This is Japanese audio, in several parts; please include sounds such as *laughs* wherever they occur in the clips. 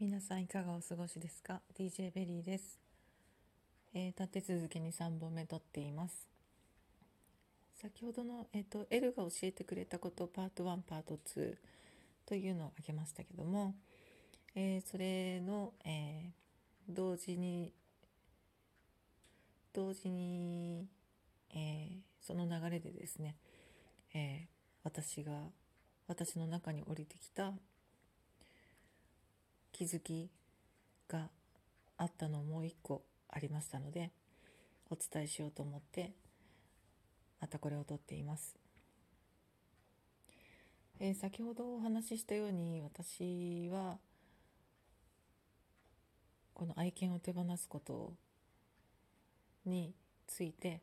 皆さんいかがお過ごしですか？DJ ベリーです、えー立て続けに3本目撮っています。先ほどの、えー、と L が教えてくれたことパート1パート2というのをあげましたけども、えーそれの、えー同時に同時に、えーその流れでですね、えー私が私の中に降りてきた気づきがあったのもう一個ありましたのでお伝えしようと思ってまたこれを撮っています、えー先ほどお話ししたように私はこの愛犬を手放すことについて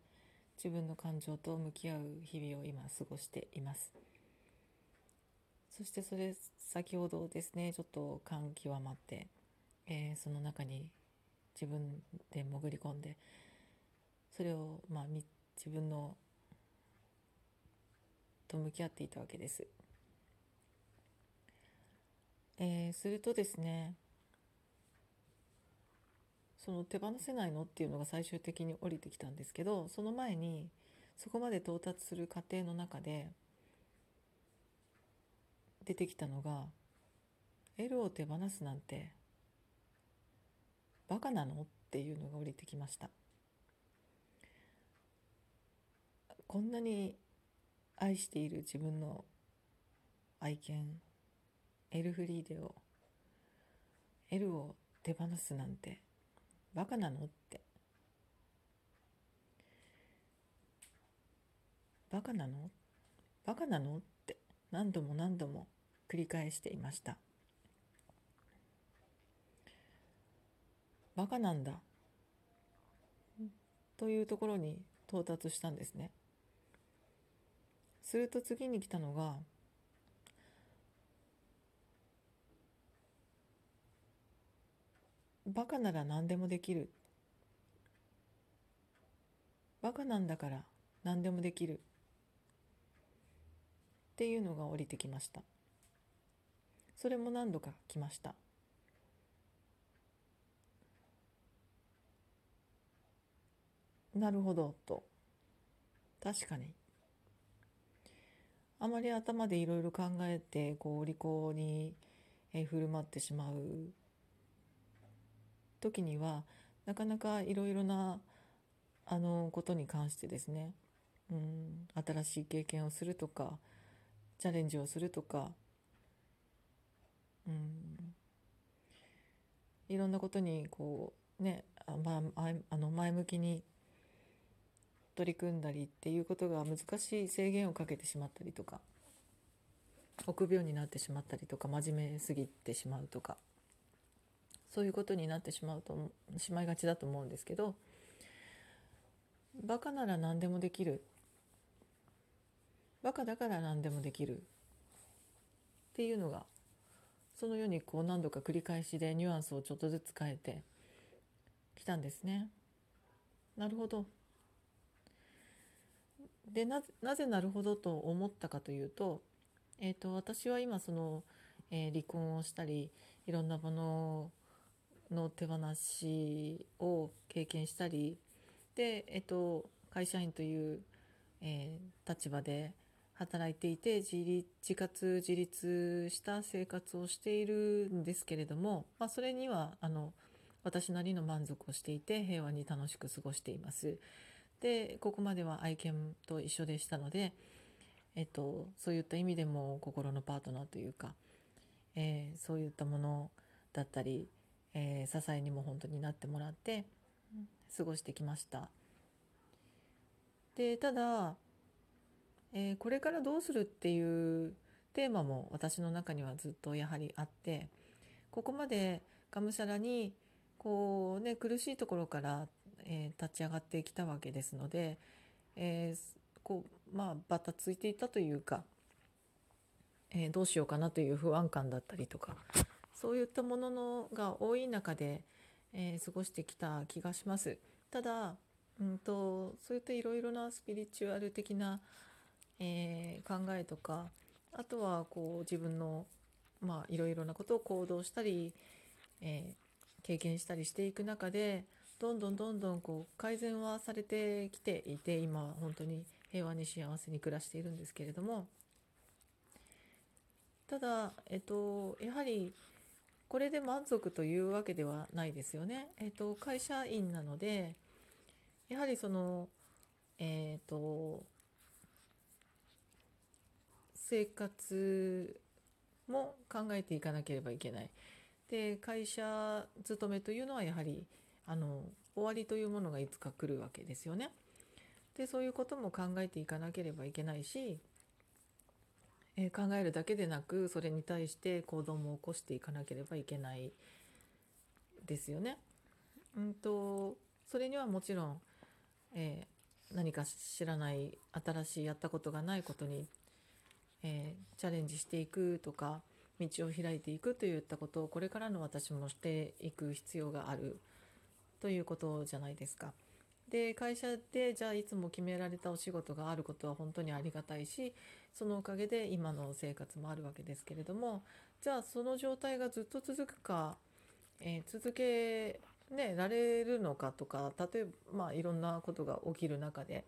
自分の感情と向き合う日々を今過ごしています。そしてそれ先ほどですねちょっと感極まって、えーその中に自分で潜り込んでそれをまあ自分のと向き合っていたわけです、えーするとですねその手放せないのっていうのが最終的に降りてきたんですけどその前にそこまで到達する過程の中で出てきたのが L を手放すなんてバカなの？っていうのが降りてきました。こんなに愛している自分の愛犬エルフリーデを L を手放すなんてバカなの？って。バカなの？バカなの？って。何度も何度も。繰り返していました。バカなんだ。というところに到達したんですね。すると次に来たのがバカなら何でもできる。バカなんだから何でもできる。っていうのが降りてきました。それも何度か来ました。なるほどと。確かに。あまり頭でいろいろ考えてこう利口に振る舞ってしまう。時にはなかなかいろいろなあのことに関してですね、うん、新しい経験をするとかチャレンジをするとか、うん、いろんなことにこうねあ、まあ、あの前向きに取り組んだりっていうことが難しい制限をかけてしまったりとか臆病になってしまったりとか真面目すぎてしまうとかそういうことになってしまうとしまいがちだと思うんですけどバカなら何でもできる。バカだから何でもできるっていうのがそのようにこう何度か繰り返しでニュアンスをちょっとずつ変えてきたんですね。なるほど。でななぜなるほどと思ったかというと,、えー、と私は今その、えー離婚をしたりいろんなものの手放しを経験したりで、えっと、会社員という、えー立場で働いていて自立自活自立した生活をしているんですけれども、まあ、それにはあの私なりの満足をしていて平和に楽しく過ごしています。でここまでは愛犬と一緒でしたので、えっと、そういった意味でも心のパートナーというか、えーそういったものだったり、えー支えにも本当になってもらって過ごしてきました。でただ、えーこれからどうするっていうテーマも私の中にはずっとやはりあってここまでがむしゃらにこうね苦しいところから、えー立ち上がってきたわけですので、えーこうまあバタついていたというか、えーどうしようかなという不安感だったりとかそういったもののが多い中で、え過ごしてきた気がします。ただ、うん、とそういったいろいろなスピリチュアル的な、えー考えとかあとはこう自分のまあいろいろなことを行動したりえー、経験したりしていく中でどんどんどんどんこう改善はされてきていて今は本当に平和に幸せに暮らしているんですけれどもただ、えっと、やはりこれで満足というわけではないですよね。えっと、会社員なのでやはりそのえっと生活も考えていかなければいけない。で会社勤めというのはやはりあの終わりというものがいつか来るわけですよね。でそういうことも考えていかなければいけないし、えー、考えるだけでなくそれに対して行動も起こしていかなければいけないですよね。うんとそれにはもちろん、えー、何か知らない新しいやったことがないことに、えー、チャレンジしていくとか道を開いていくといったことをこれからの私もしていく必要があるということじゃないですか。で会社でじゃあいつも決められたお仕事があることは本当にありがたいしそのおかげで今の生活もあるわけですけれどもじゃあその状態がずっと続くか、えー、続け、ね、られるのかとか例えば、まあ、いろんなことが起きる中で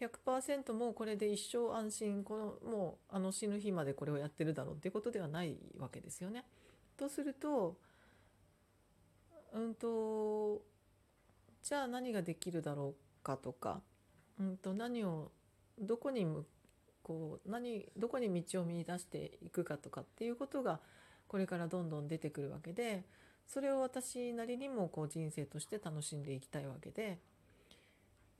100%もうこれで一生安心このもうあの死ぬ日までこれをやってるだろうっていうことではないわけですよね。とするとうんとじゃあ何ができるだろうかとか、うんと何をどこにこう何どこに道を見出していくかとかっていうことがこれからどんどん出てくるわけでそれを私なりにもこう人生として楽しんでいきたいわけで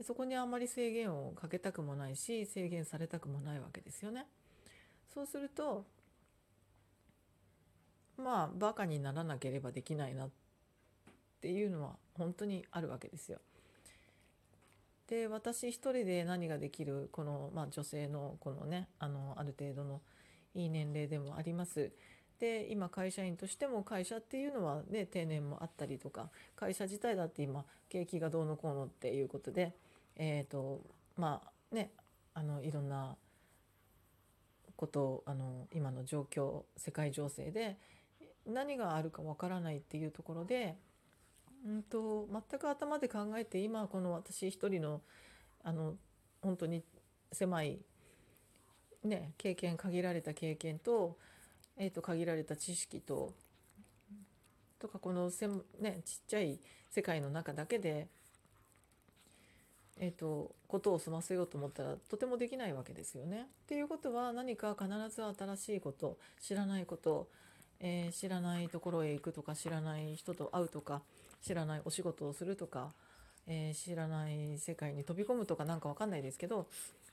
そこにあんまり制限をかけたくもないし制限されたくもないわけですよね。そうするとまあバカにならなければできないなっていうのは本当にあるわけですよ。で私一人で何ができるこの、まあ、女性のこのねあのある程度のいい年齢でもあります。で今会社員としても会社っていうのはね定年もあったりとか会社自体だって今景気がどうのこうのっていうことでえ、ー、とまあねあのいろんなことあの今の状況世界情勢で何があるかわからないっていうところでうんと全く頭で考えて今この私一人のあの本当に狭い、ね、経験限られた経験と,、えー、と限られた知識ととかこのせ、ね、ちっちゃい世界の中だけで、えーと、ことを済ませようと思ったらとてもできないわけですよね。っていうことは何か必ず新しいこと知らないこと、えー、知らないところへ行くとか知らない人と会うとか知らないお仕事をするとか、えー、知らない世界に飛び込むとかなんかわかんないですけど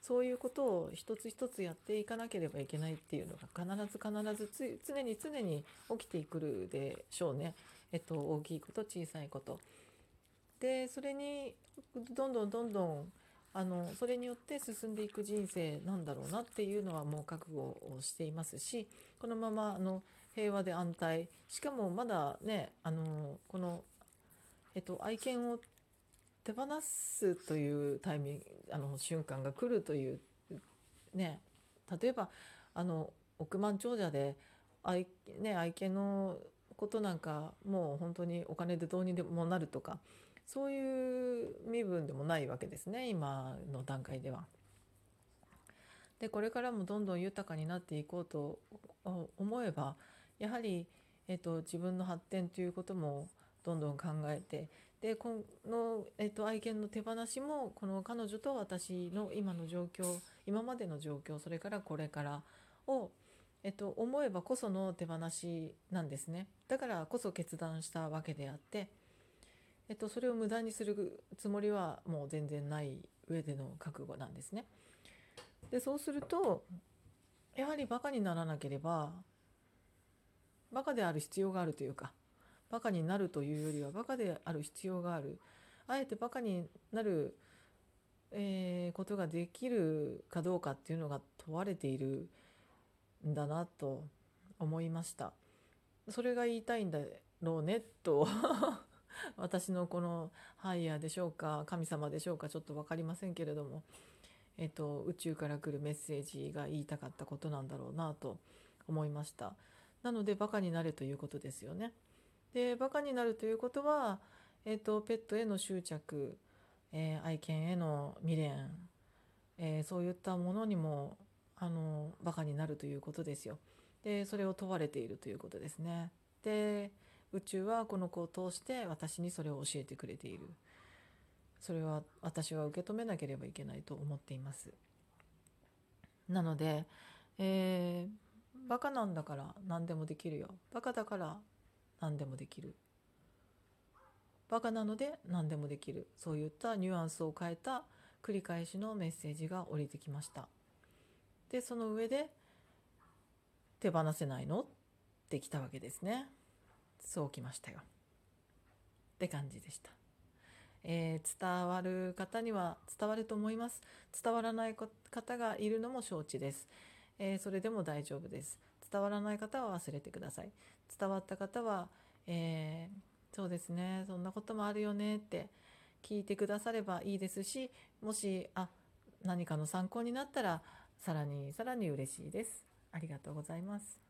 そういうことを一つ一つやっていかなければいけないっていうのが必ず必ず常に常に起きてくるでしょうね。えっと、大きいこと小さいこと。でそれにどんどんどんどんあのそれによって進んでいく人生なんだろうなっていうのはもう覚悟をしていますしこのままあの平和で安泰しかもまだねあのこのえっと、愛犬を手放すというタイミングあの瞬間が来るというね例えばあの億万長者で愛,、ね、愛犬のことなんかもう本当にお金でどうにでもなるとかそういう身分でもないわけですね今の段階では。でこれからもどんどん豊かになっていこうと思えばやはり、えっと、自分の発展ということもどんどん考えてでこの、えっと、愛犬の手放しもこの彼女と私の今の状況今までの状況それからこれからを、えっと、思えばこその手放しなんですねだからこそ決断したわけであって、えっと、それを無駄にするつもりはもう全然ない上での覚悟なんですね。でそうするとやはりバカにならなければバカである必要があるというかバカになるというよりはバカである必要があるあえてバカになる、えー、ことができるかどうかっていうのが問われているんだなと思いましたそれが言いたいんだろうねと *laughs* 私のこのハイヤーでしょうか神様でしょうかちょっと分かりませんけれども、えっと、宇宙から来るメッセージが言いたかったことなんだろうなと思いましたなのでバカになれということですよね。でバカになるということは、えーと、ペットへの執着、えー、愛犬への未練、えー、そういったものにもあのバカになるということですよ。でそれを問われているということですね。で宇宙はこの子を通して私にそれを教えてくれている。それは私は受け止めなければいけないと思っています。なので、えー、バカなんだから何でもできるよ。バカだから何でもできる。バカなので何でもできる。そういったニュアンスを変えた繰り返しのメッセージが降りてきました。で、その上で手放せないの？ってきたわけですね。そうきましたよ。って感じでした。えー、伝わる方には伝わると思います。伝わらない方がいるのも承知です。えー、それでも大丈夫です。伝わらない方は忘れてください。伝わった方は、えー、そうですね、そんなこともあるよねって聞いてくださればいいですし、もし、あ、何かの参考になったら、さらにさらに嬉しいです。ありがとうございます。